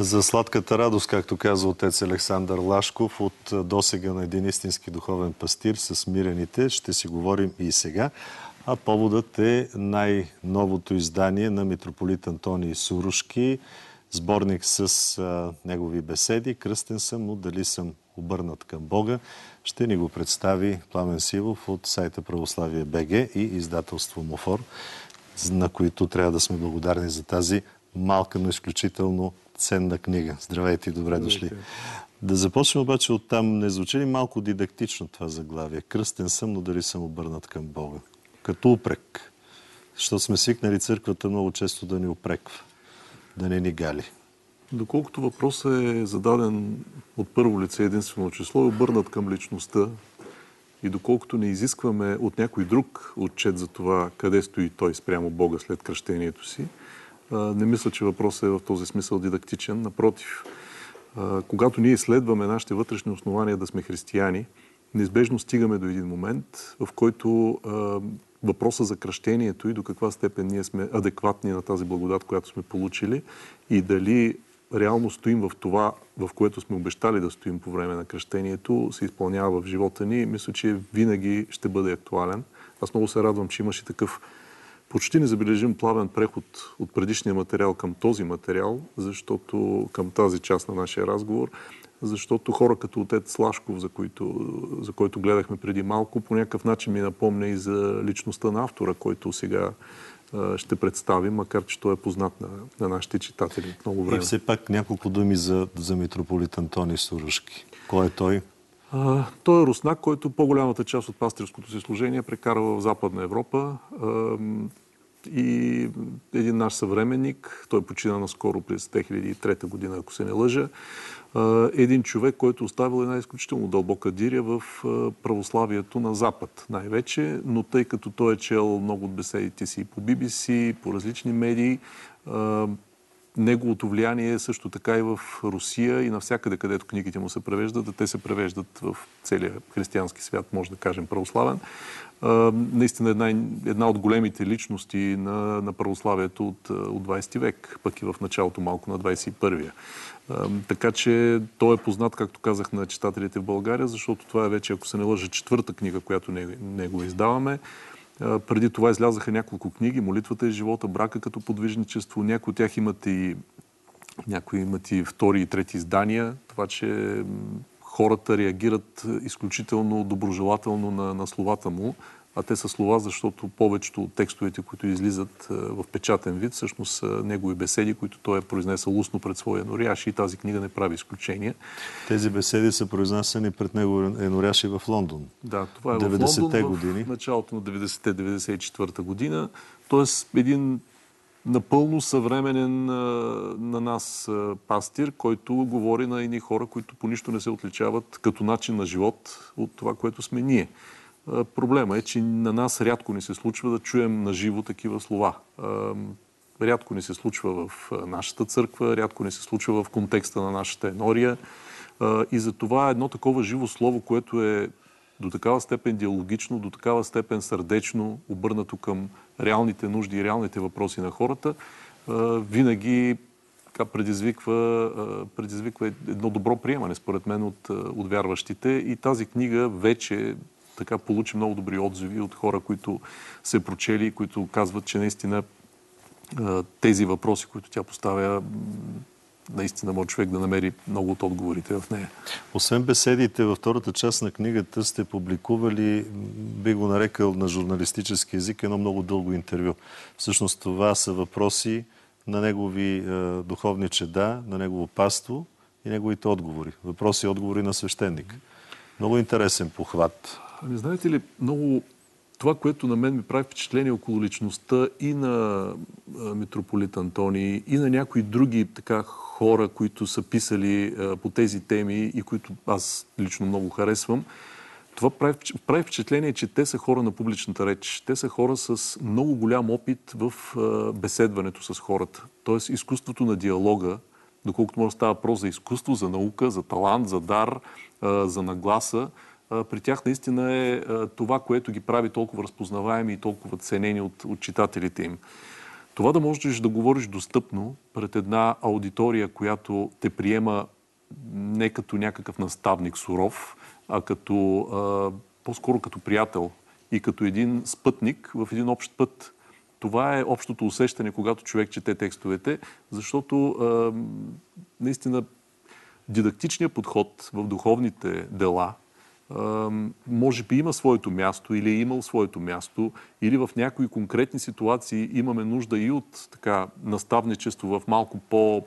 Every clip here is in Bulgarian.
За сладката радост, както каза отец Александър Лашков, от досега на един истински духовен пастир с мирените, ще си говорим и сега. А поводът е най-новото издание на митрополит Антоний Сурушки, сборник с а, негови беседи. Кръстен съм, но дали съм обърнат към Бога, ще ни го представи Пламен Сивов от сайта Православие БГ и издателство Мофор, на които трябва да сме благодарни за тази малка, но изключително ценна книга. Здравейте и добре дошли. Да започнем обаче от там. Не звучи ли малко дидактично това заглавие? Кръстен съм, но дали съм обърнат към Бога? Като упрек. Защото сме свикнали църквата много често да ни упреква, да не ни гали. Доколкото въпросът е зададен от първо лице единствено число, е обърнат към личността и доколкото не изискваме от някой друг отчет за това къде стои той спрямо Бога след кръщението си, не мисля, че въпросът е в този смисъл дидактичен. Напротив, когато ние изследваме нашите вътрешни основания да сме християни, неизбежно стигаме до един момент, в който въпроса за кръщението и до каква степен ние сме адекватни на тази благодат, която сме получили и дали реално стоим в това, в което сме обещали да стоим по време на кръщението, се изпълнява в живота ни, мисля, че винаги ще бъде актуален. Аз много се радвам, че имаше такъв почти незабележим плавен преход от предишния материал към този материал, защото към тази част на нашия разговор, защото хора като отец Слашков, за, които, за който гледахме преди малко, по някакъв начин ми напомня и за личността на автора, който сега ще представим, макар че той е познат на, на нашите читатели от много време. И все пак няколко думи за, за митрополит Антони Сурушки. Кой е той? Той е руснак, който по-голямата част от пастирското си служение прекарва в Западна Европа. И един наш съвременник, той почина наскоро през 2003 година, ако се не лъжа, един човек, който оставил една изключително дълбока диря в православието на Запад най-вече, но тъй като той е чел много от беседите си по BBC, по различни медии, неговото влияние е също така и в Русия и навсякъде, където книгите му се превеждат, да те се превеждат в целия християнски свят, може да кажем православен. наистина една, една от големите личности на, на православието от, от 20 век, пък и в началото малко на 21-я. Така че той е познат, както казах, на читателите в България, защото това е вече, ако се не лъжа, четвърта книга, която не, не издаваме. Преди това излязаха няколко книги. Молитвата е живота, брака като подвижничество. Някои от тях имат и, някои имат и втори и трети издания. Това, че хората реагират изключително доброжелателно на, на словата му а те са слова, защото повечето от текстовете, които излизат е, в печатен вид, всъщност са негови беседи, които той е произнесъл устно пред своя еноряш и тази книга не прави изключение. Тези беседи са произнесени пред него еноряши в Лондон. Да, това е в Лондон години. в началото на 90-94 година. Тоест един напълно съвременен на нас пастир, който говори на едни хора, които по нищо не се отличават като начин на живот от това, което сме ние. Проблема е, че на нас рядко ни се случва да чуем на живо такива слова. Рядко ни се случва в нашата църква, рядко ни се случва в контекста на нашата енория. И за това едно такова живо слово, което е до такава степен диалогично, до такава степен сърдечно, обърнато към реалните нужди и реалните въпроси на хората, винаги така предизвиква, предизвиква едно добро приемане, според мен, от, от вярващите. И тази книга вече така получи много добри отзиви от хора, които се прочели и които казват, че наистина тези въпроси, които тя поставя, наистина може човек да намери много от отговорите в нея. Освен беседите, във втората част на книгата сте публикували, би го нарекал на журналистически язик, едно много дълго интервю. Всъщност това са въпроси на негови духовни чеда, на негово паство и неговите отговори. Въпроси и отговори на свещеник. Много интересен похват. Ами знаете ли, много това, което на мен ми прави впечатление около личността и на митрополит Антони, и на някои други така хора, които са писали по тези теми и които аз лично много харесвам, това прави, прави впечатление, че те са хора на публичната реч. Те са хора с много голям опит в беседването с хората. Тоест изкуството на диалога, доколкото може да става въпрос за изкуство, за наука, за талант, за дар, за нагласа, при тях наистина е това, което ги прави толкова разпознаваеми и толкова ценени от, от читателите им. Това да можеш да говориш достъпно пред една аудитория, която те приема не като някакъв наставник суров, а като, а, по-скоро като приятел и като един спътник в един общ път. Това е общото усещане, когато човек чете текстовете, защото а, наистина дидактичният подход в духовните дела може би има своето място или е имал своето място, или в някои конкретни ситуации имаме нужда и от така наставничество в малко по,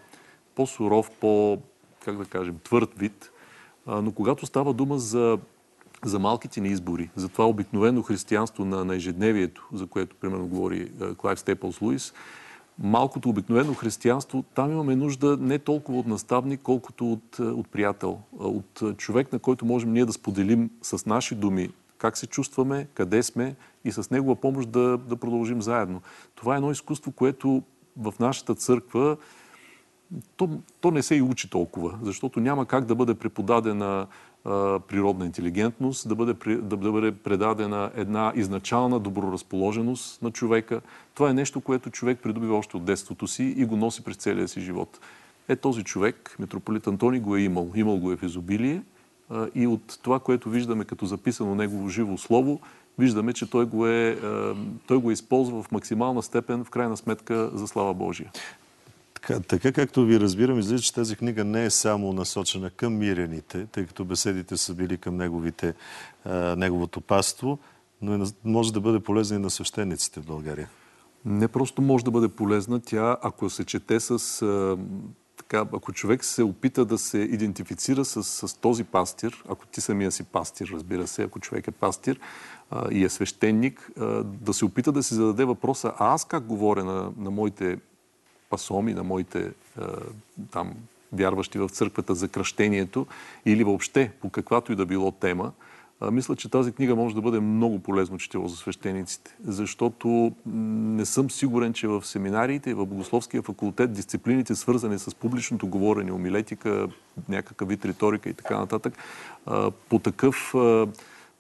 по-суров, по, как да кажем, твърд вид. Но когато става дума за, за малките ни избори, за това обикновено християнство на, на ежедневието, за което примерно говори Клайв Степълс Луис, малкото обикновено християнство, там имаме нужда не толкова от наставник, колкото от, е, от приятел, от е, човек, на който можем ние да споделим с наши думи как се чувстваме, къде сме и с негова помощ да, да продължим заедно. Това е едно изкуство, което в нашата църква то, то не се и учи толкова, защото няма как да бъде преподадена природна интелигентност, да бъде, да, бъде предадена една изначална доброразположеност на човека. Това е нещо, което човек придобива още от детството си и го носи през целия си живот. Е този човек, митрополит Антони, го е имал. Имал го е в изобилие и от това, което виждаме като записано негово живо слово, виждаме, че той го е, той го е използва в максимална степен, в крайна сметка, за слава Божия. Така, така както ви разбирам, излиза, че тази книга не е само насочена към мирените, тъй като беседите са били към неговите, а, неговото паство, но е, може да бъде полезна и на свещениците в България. Не просто може да бъде полезна, тя, ако се чете с... А, така, ако човек се опита да се идентифицира с, с този пастир, ако ти самия си пастир, разбира се, ако човек е пастир и е свещеник, да се опита да си зададе въпроса, а аз как говоря на, на моите пасоми, на моите там вярващи в църквата за кръщението или въобще по каквато и да било тема, мисля, че тази книга може да бъде много полезно четиво за свещениците, защото не съм сигурен, че в семинариите и в Богословския факултет дисциплините, свързани с публичното говорене, умилетика, някакъв вид риторика и така нататък, по такъв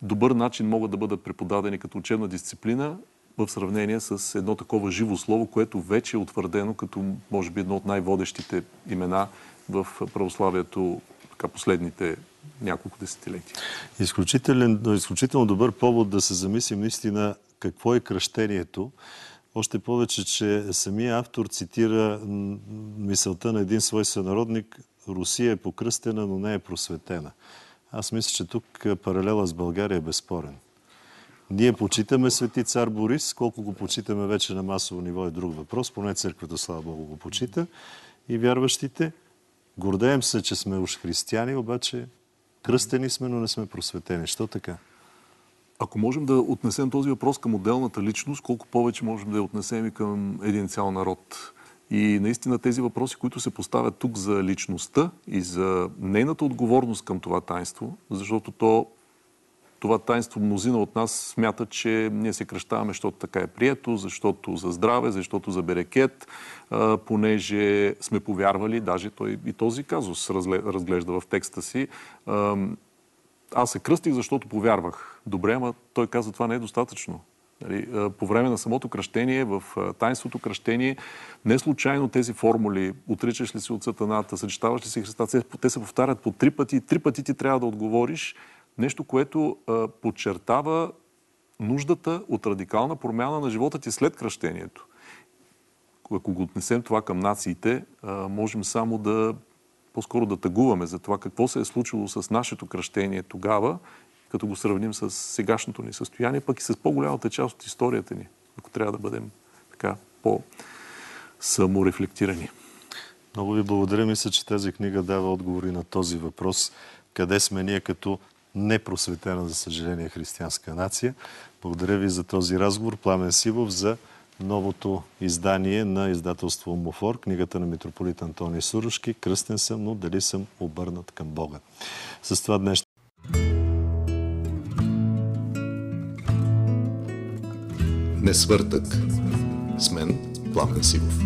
добър начин могат да бъдат преподадени като учебна дисциплина, в сравнение с едно такова живо слово, което вече е утвърдено като, може би, едно от най-водещите имена в православието така, последните няколко десетилетия. Изключително добър повод да се замислим наистина какво е кръщението. Още повече, че самия автор цитира мисълта на един свой сънародник Русия е покръстена, но не е просветена. Аз мисля, че тук паралела с България е безспорен. Ние почитаме свети цар Борис. Колко го почитаме вече на масово ниво е друг въпрос. Поне църквата, слава Богу, го почита. И вярващите. Гордеем се, че сме уж християни, обаче кръстени сме, но не сме просветени. Що така? Ако можем да отнесем този въпрос към отделната личност, колко повече можем да я отнесем и към един цял народ. И наистина тези въпроси, които се поставят тук за личността и за нейната отговорност към това тайнство, защото то това таинство мнозина от нас смятат, че ние се кръщаваме, защото така е прието, защото за здраве, защото за берекет, понеже сме повярвали, даже той и този казус разглежда в текста си. Аз се кръстих, защото повярвах. Добре, ама той каза, това не е достатъчно. Нали, по време на самото кръщение, в тайнството кръщение, не случайно тези формули, отричаш ли си от сатаната, съчетаваш ли си Христа, те се повтарят по три пъти. Три пъти ти трябва да отговориш Нещо, което а, подчертава нуждата от радикална промяна на живота ти след кръщението. Ако го отнесем това към нациите, а, можем само да по-скоро да тъгуваме за това какво се е случило с нашето кръщение тогава, като го сравним с сегашното ни състояние, пък и с по-голямата част от историята ни, ако трябва да бъдем така по-саморефлектирани. Много ви благодаря. Мисля, че тази книга дава отговори на този въпрос. Къде сме ние като непросветена, за съжаление, християнска нация. Благодаря ви за този разговор. Пламен Сивов за новото издание на издателство Омофор, книгата на митрополит Антони Сурушки. Кръстен съм, но дали съм обърнат към Бога. С това днес Не свъртък. С мен Пламен Сивов.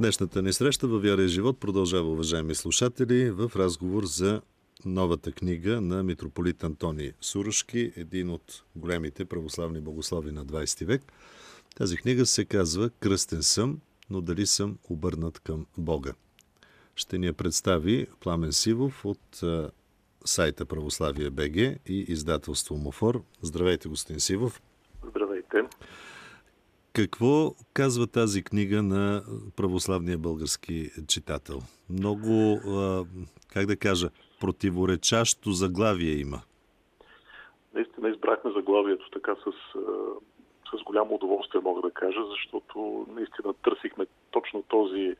Днешната ни среща във Вяра и живот продължава, уважаеми слушатели, в разговор за новата книга на митрополит Антони Сурашки, един от големите православни богослови на 20 век. Тази книга се казва Кръстен съм, но дали съм обърнат към Бога. Ще ни я представи Пламен Сивов от сайта Православие БГ и издателство Мофор. Здравейте, господин Сивов. Здравейте. Какво казва тази книга на православния български читател? Много, как да кажа, противоречащо заглавие има. Наистина избрахме заглавието така с, с голямо удоволствие, мога да кажа, защото наистина търсихме точно този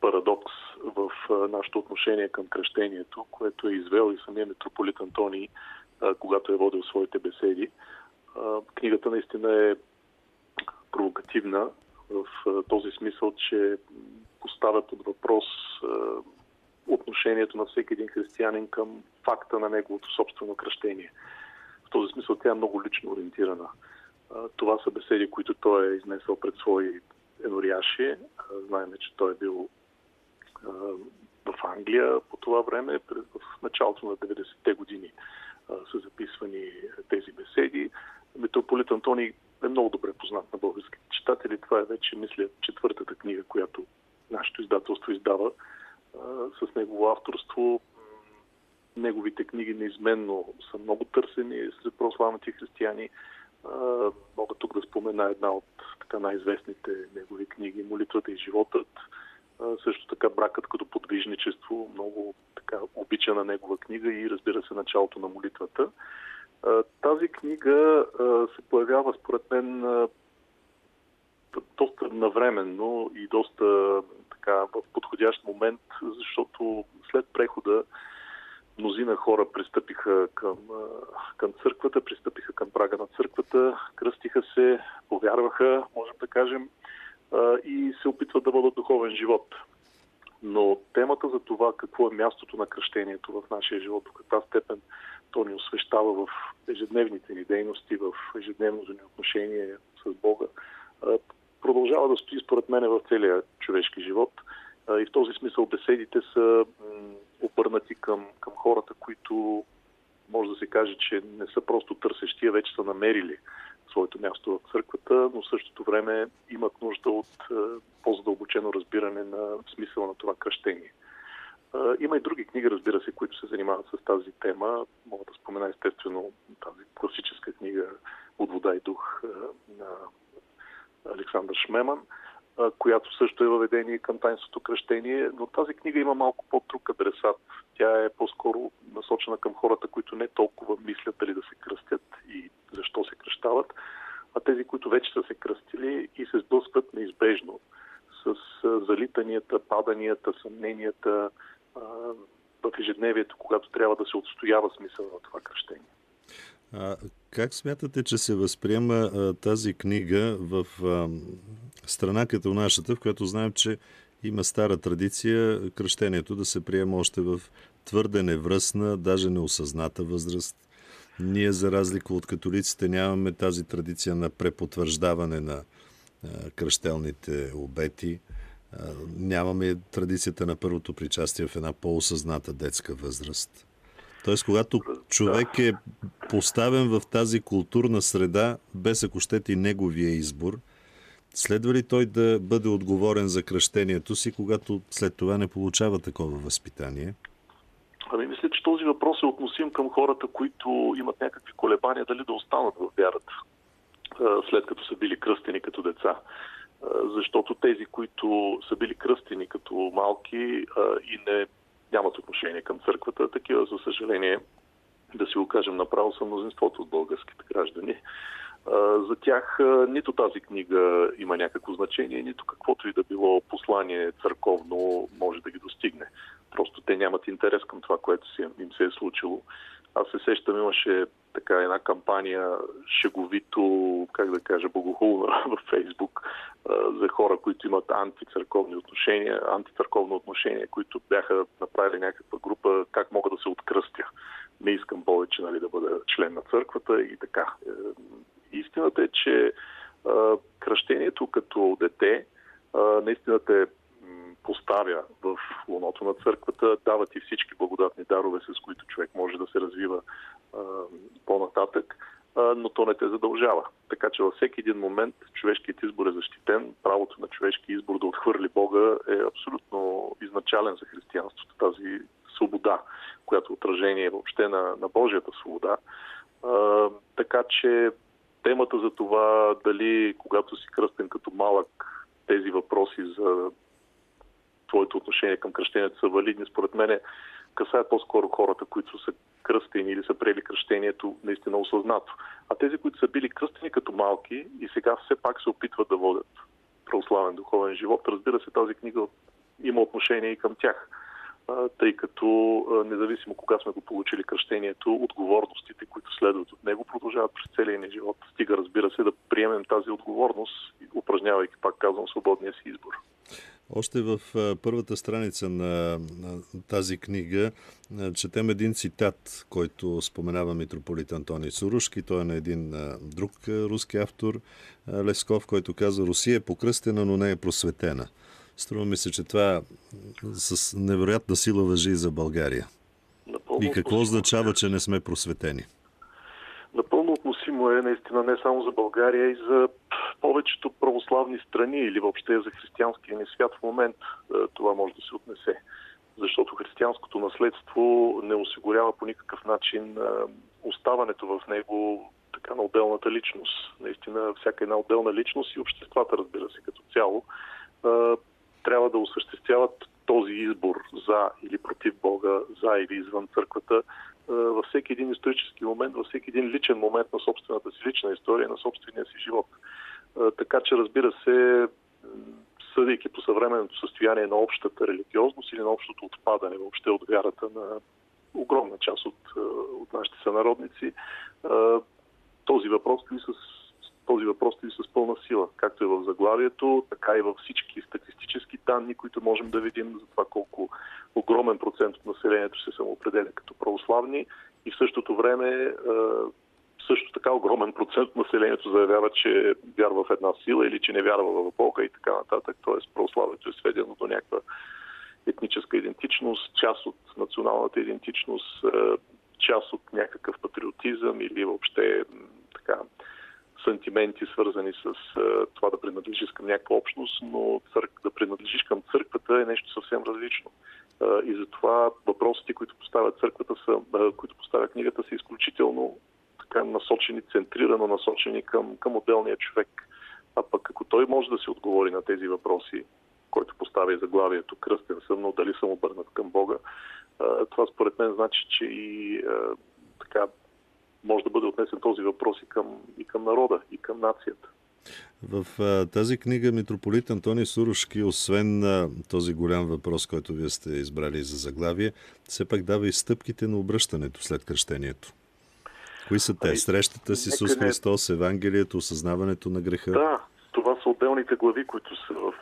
парадокс в нашето отношение към кръщението, което е извел и самия митрополит Антоний, когато е водил своите беседи. Книгата наистина е провокативна в този смисъл, че поставя под въпрос отношението на всеки един християнин към факта на неговото собствено кръщение. В този смисъл тя е много лично ориентирана. Това са беседи, които той е изнесъл пред свои енорияши. Знаеме, че той е бил в Англия по това време, в началото на 90-те години са записвани тези беседи. Митрополит Антоний е много добре познат на българските читатели. Това е вече, мисля, четвъртата книга, която нашето издателство издава с негово авторство. Неговите книги неизменно са много търсени сред православните християни. Мога тук да спомена една от така най-известните негови книги Молитвата и животът. Също така Бракът като подвижничество, много така обичана негова книга и разбира се началото на молитвата. Тази книга се появява според мен доста навременно и доста така в подходящ момент, защото след прехода мнозина хора пристъпиха към, към църквата, пристъпиха към прага на църквата, кръстиха се, повярваха, можем да кажем, и се опитват да водят духовен живот. Но темата за това какво е мястото на кръщението в нашия живот, до каква степен то ни освещава в ежедневните ни дейности, в ежедневното ни отношение с Бога, продължава да стои според мен в целия човешки живот. И в този смисъл беседите са обърнати към, към хората, които може да се каже, че не са просто търсещи, а вече са намерили своето място в църквата, но в същото време имат нужда от по-задълбочено разбиране на смисъла на това кръщение. Има и други книги, разбира се, които се занимават с тази тема. Мога да спомена естествено тази класическа книга От вода и дух на Александър Шмеман, която също е въведение към тайнството кръщение, но тази книга има малко по-друг адресат. Тя е по-скоро насочена към хората, които не толкова мислят дали да се кръстят и защо се кръщават, а тези, които вече са се кръстили и се сблъскват неизбежно с залитанията, паданията, съмненията в ежедневието, когато трябва да се отстоява смисъл на това кръщение. А, как смятате, че се възприема а, тази книга в а, страна като нашата, в която знаем, че има стара традиция кръщението да се приема още в твърде невръстна, даже неосъзната възраст? Ние, за разлика от католиците, нямаме тази традиция на препотвърждаване на а, кръщелните обети. А, нямаме традицията на първото причастие в една по-осъзната детска възраст. Тоест, когато човек е поставен в тази културна среда, без ако щете и неговия избор, следва ли той да бъде отговорен за кръщението си, когато след това не получава такова възпитание? Ами, мисля, че този въпрос е относим към хората, които имат някакви колебания дали да останат в вярата, след като са били кръстени като деца. Защото тези, които са били кръстени като малки и не нямат отношение към църквата. Такива, за съжаление, да си го кажем направо, са мнозинството от българските граждани. За тях нито тази книга има някакво значение, нито каквото и да било послание църковно може да ги достигне. Просто те нямат интерес към това, което им се е случило. Аз се сещам, имаше така една кампания шеговито, как да кажа, богохулна в Фейсбук за хора, които имат антицърковни отношения, антицърковно отношение, които бяха направили някаква група как мога да се откръстя. Не искам повече нали, да бъда член на църквата и така. Е, истината е, че кръщението като дете наистина те поставя в луното на църквата, дават и всички благодатни дарове, с които човек може да се развива а, по-нататък. но то не те задължава. Така че във всеки един момент човешкият избор е защитен. Правото на човешки избор да отхвърли Бога е абсолютно изначален за християнството. Тази свобода, която е отражение въобще на, на Божията свобода. А, така че темата за това дали когато си кръстен като малък тези въпроси за твоето отношение към кръщението са валидни, според мен касае по-скоро хората, които са кръстени или са приели кръщението наистина осъзнато. А тези, които са били кръстени като малки и сега все пак се опитват да водят православен духовен живот, разбира се, тази книга има отношение и към тях тъй като независимо кога сме го получили кръщението, отговорностите, които следват от него, продължават през целия ни живот. Стига, разбира се, да приемем тази отговорност, упражнявайки, пак казвам, свободния си избор. Още в първата страница на, тази книга четем един цитат, който споменава митрополит Антоний Сурушки. Той е на един друг руски автор, Лесков, който казва Русия е покръстена, но не е просветена. Струва ми се, че това с невероятна сила въжи и за България. Напълно и какво означава, че не сме просветени? Напълно относимо е наистина не само за България, и за повечето православни страни или въобще за християнския ни свят в момент това може да се отнесе. Защото християнското наследство не осигурява по никакъв начин оставането в него така на отделната личност. Наистина, всяка една отделна личност и обществата, разбира се, като цяло, трябва да осъществяват този избор за или против Бога, за или извън църквата, във всеки един исторически момент, във всеки един личен момент на собствената си лична история, на собствения си живот. Така че, разбира се, съдейки по съвременното състояние на общата религиозност или на общото отпадане въобще от вярата на огромна част от, от нашите сънародници, този въпрос стои с този въпрос стои с пълна сила, както е в заглавието, така и във всички статистически данни, които можем да видим за това колко огромен процент от населението се самоопределя като православни. И в същото време също така огромен процент населението заявява, че вярва в една сила или че не вярва в Бога и така нататък. Тоест православието е сведено до някаква етническа идентичност, част от националната идентичност, част от някакъв патриотизъм или въобще така сантименти, свързани с а, това да принадлежиш към някаква общност, но църк, да принадлежиш към църквата е нещо съвсем различно. А, и затова въпросите, които поставя църквата, са, които поставя книгата, са изключително така насочени, центрирано насочени към, към отделния човек. А пък ако той може да се отговори на тези въпроси, който поставя заглавието кръстен съм, но дали съм обърнат към Бога, това според мен значи, че и така може да бъде отнесен този въпрос и към, и към народа, и към нацията. В а, тази книга митрополит Антони Сурушки, освен а, този голям въпрос, който вие сте избрали за заглавие, все пак дава и стъпките на обръщането след кръщението. Кои са те? Ами, Срещата с Исус Христос, Евангелието, осъзнаването на греха? Да, това са отделните глави, които са в,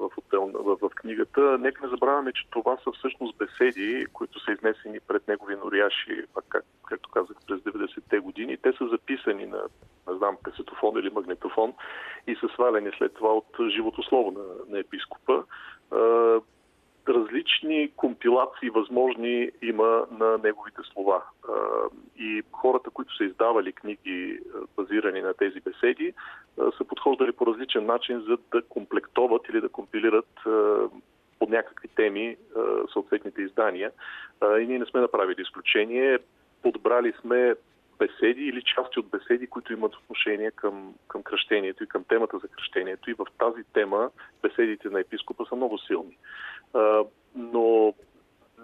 в, отдел, в, в книгата. Нека не забравяме, че това са всъщност беседи, които са изнесени пред негови норяши, пак как, както казах, през 90-те години. Те са записани на, не знам, касетофон или магнетофон и са свалени след това от живото слово на, на епископа различни компилации възможни има на неговите слова. И хората, които са издавали книги, базирани на тези беседи, са подхождали по различен начин, за да комплектоват или да компилират по някакви теми съответните издания. И ние не сме направили изключение. Подбрали сме беседи или части от беседи, които имат отношение към, към кръщението и към темата за кръщението. И в тази тема беседите на епископа са много силни но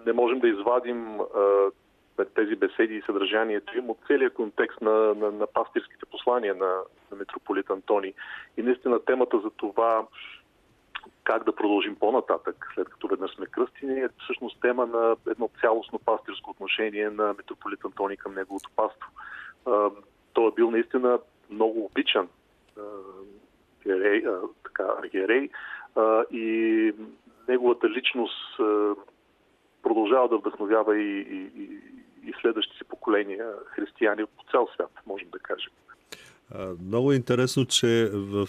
не можем да извадим тези беседи и съдържанието им от целият контекст на, на, на пастирските послания на, на митрополит Антони. И наистина темата за това как да продължим по-нататък, след като веднъж сме кръстини, е всъщност тема на едно цялостно пастирско отношение на митрополит Антони към неговото паство. Той е бил наистина много обичан архиерей, така, архиерей и неговата личност продължава да вдъхновява и, и, и следващите поколения християни по цял свят, можем да кажем. Много е интересно, че в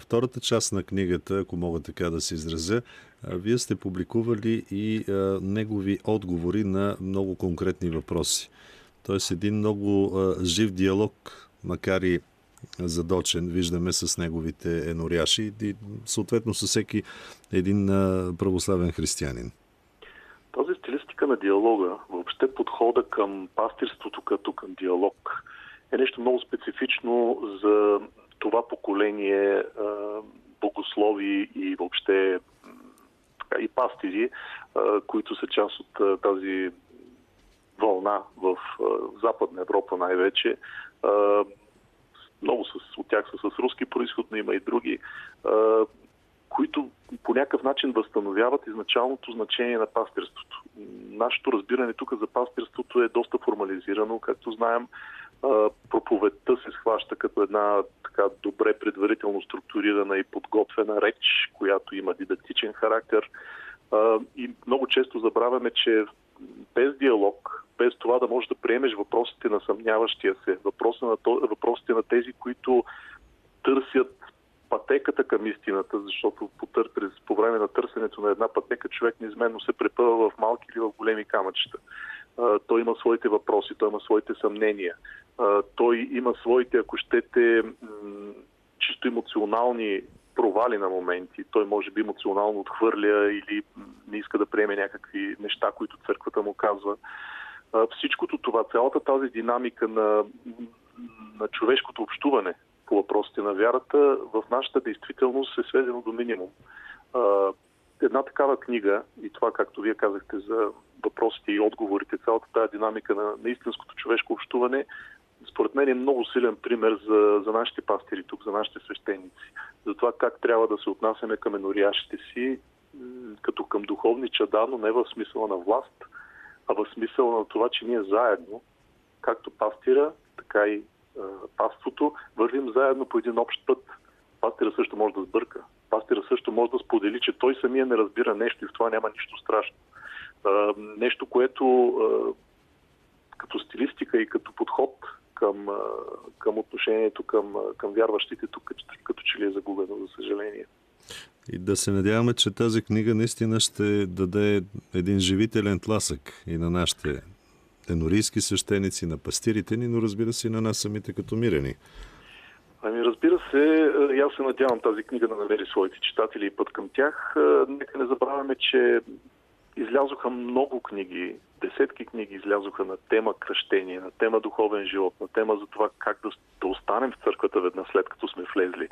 втората част на книгата, ако мога така да се изразя, вие сте публикували и негови отговори на много конкретни въпроси. Тоест един много жив диалог макар и задочен, виждаме с неговите еноряши и съответно с всеки един православен християнин. Този стилистика на диалога, въобще подхода към пастирството като към диалог, е нещо много специфично за това поколение богослови и въобще и пастири, които са част от тази вълна в Западна Европа най-вече. Много с, от тях са с руски происход, но има и други, които по някакъв начин възстановяват изначалното значение на пастирството. Нашето разбиране тук за пастирството е доста формализирано. Както знаем, проповедта се схваща като една така добре предварително структурирана и подготвена реч, която има дидактичен характер. И много често забравяме, че без диалог, без това да можеш да приемеш въпросите на съмняващия се, въпросите на тези, които търсят пътеката към истината, защото по, тър, по време на търсенето на една пътека човек неизменно се препъва в малки или в големи камъчета. той има своите въпроси, той има своите съмнения, той има своите, ако щете, чисто емоционални провали на моменти. Той може би емоционално отхвърля или не иска да приеме някакви неща, които църквата му казва. Всичкото това, цялата тази динамика на, на човешкото общуване по въпросите на вярата в нашата действителност е сведено до минимум. Една такава книга и това, както вие казахте за въпросите и отговорите, цялата тази динамика на, на истинското човешко общуване, според мен е много силен пример за, за нашите пастири тук, за нашите свещеници. За това как трябва да се отнасяме към енориящите си, като към духовни чада, но не в смисъла на власт, а в смисъла на това, че ние заедно, както пастира, така и паството, вървим заедно по един общ път. Пастира също може да сбърка. Пастира също може да сподели, че той самия не разбира нещо и в това няма нищо страшно. нещо, което като стилистика и като подход към, към отношението към, към вярващите тук, като че ли е загубено, за съжаление. И да се надяваме, че тази книга наистина ще даде един живителен тласък и на нашите енорийски свещеници, на пастирите ни, но разбира се и на нас самите като мирени. Ами разбира се, и аз се надявам тази книга да намери своите читатели и път към тях. Нека не забравяме, че излязоха много книги, десетки книги излязоха на тема кръщение, на тема духовен живот, на тема за това как да, да останем в църквата веднъж след като сме влезли.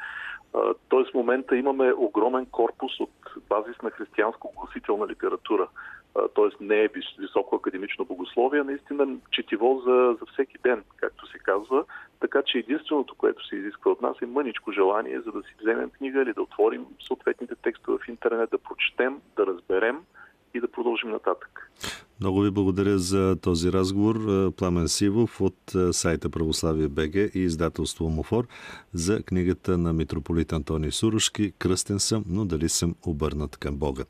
Тоест в момента имаме огромен корпус от базисна християнско гласителна литература т.е. не е високо академично богословие, наистина четиво за, за всеки ден, както се казва. Така че единственото, което се изисква от нас е мъничко желание, за да си вземем книга или да отворим съответните текстове в интернет, да прочетем, да разберем и да продължим нататък. Много ви благодаря за този разговор. Пламен Сивов от сайта Православие БГ и издателство Омофор за книгата на митрополит Антоний Сурушки «Кръстен съм, но дали съм обърнат към Бога».